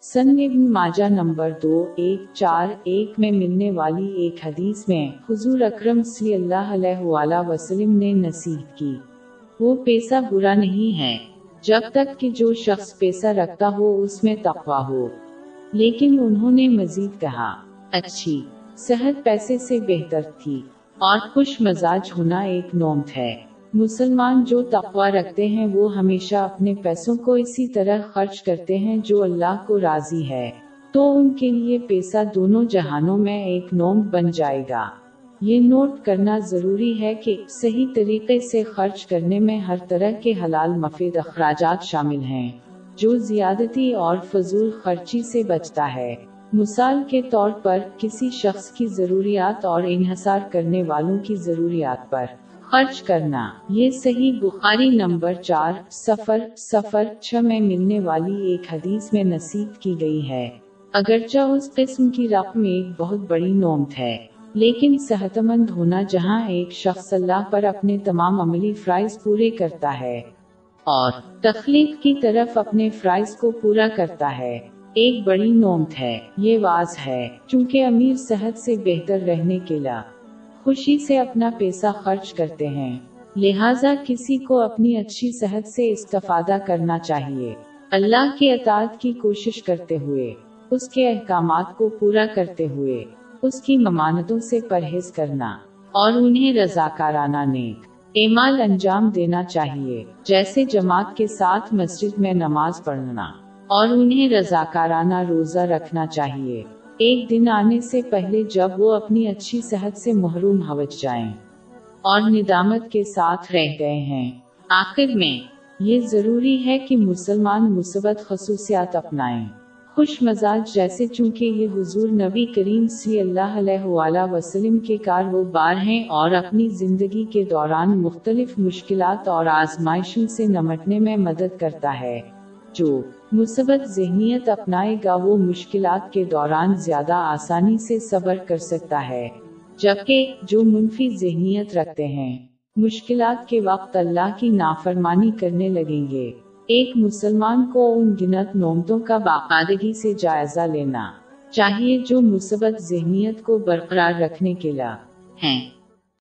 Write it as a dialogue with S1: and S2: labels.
S1: سن ابن ماجہ نمبر دو، ایک، چار، ایک میں ملنے والی ایک حدیث میں حضور اکرم صلی اللہ علیہ وآلہ وسلم نے نصیحت کی۔ وہ پیسہ برا نہیں ہے۔ جب تک کہ جو شخص پیسہ رکھتا ہو، اس میں تقوی ہو۔ لیکن انہوں نے مزید کہا، اچھی، صحت پیسے سے بہتر تھی اور خوش مزاج ہونا ایک نومت ہے۔ مسلمان جو تقوی رکھتے ہیں، وہ ہمیشہ اپنے پیسوں کو اسی طرح خرچ کرتے ہیں جو اللہ کو راضی ہے۔ تو ان کے لیے پیسہ دونوں جہانوں میں ایک نوم بن جائے گا۔ یہ نوٹ کرنا ضروری ہے کہ صحیح طریقے سے خرچ کرنے میں ہر طرح کے حلال مفید اخراجات شامل ہیں، جو زیادتی اور فضول خرچی سے بچتا ہے۔ مثال کے طور پر، کسی شخص کی ضروریات اور انحصار کرنے والوں کی ضروریات پر۔ خرچ کرنا۔ یہ صحیح بخاری نمبر چار سفر سفر چھ میں ملنے والی ایک حدیث میں نصیب کی گئی ہے۔ اگرچہ اس قسم کی رقم ایک بہت بڑی نومت ہے، لیکن صحت مند ہونا جہاں ایک شخص اللہ پر اپنے تمام عملی فرائض پورے کرتا ہے اور تخلیق کی طرف اپنے فرائض کو پورا کرتا ہے، ایک بڑی نومت ہے۔ یہ واضح ہے، چونکہ امیر صحت سے بہتر رہنے کے لیے خوشی سے اپنا پیسہ خرچ کرتے ہیں۔ لہٰذا کسی کو اپنی اچھی صحت سے استفادہ کرنا چاہیے۔ اللہ کے اطاعت کی کوشش کرتے ہوئے، اس کے احکامات کو پورا کرتے ہوئے، اس کی ممانتوں سے پرہیز کرنا۔ اور انہیں رضاکارانہ نیک ایمال انجام دینا چاہیے، جیسے جماعت کے ساتھ مسجد میں نماز پڑھنا۔ اور انہیں رضاکارانہ روزہ رکھنا چاہیے۔ ایک دن آنے سے پہلے جب وہ اپنی اچھی صحت سے محروم ہوج جائیں اور ندامت کے ساتھ رہ گئے ہیں۔ آخر میں یہ ضروری ہے کہ مسلمان مثبت خصوصیات اپنائیں۔ خوش مزاج جیسے چونکہ یہ حضور نبی کریم صلی اللہ علیہ وآلہ وسلم کے کار وہ بار ہیں اور اپنی زندگی کے دوران مختلف مشکلات اور آزمائشوں سے نمٹنے میں مدد کرتا ہے۔ جو مثبت ذہنیت اپنائے گا وہ مشکلات کے دوران زیادہ آسانی سے صبر کر سکتا ہے۔ جبکہ جو منفی ذہنیت رکھتے ہیں، مشکلات کے وقت اللہ کی نافرمانی کرنے لگیں گے۔ ایک مسلمان کو ان گنت نومتوں کا باقاعدگی سے جائزہ لینا چاہیے جو مثبت ذہنیت کو برقرار رکھنے کے لیے ہیں۔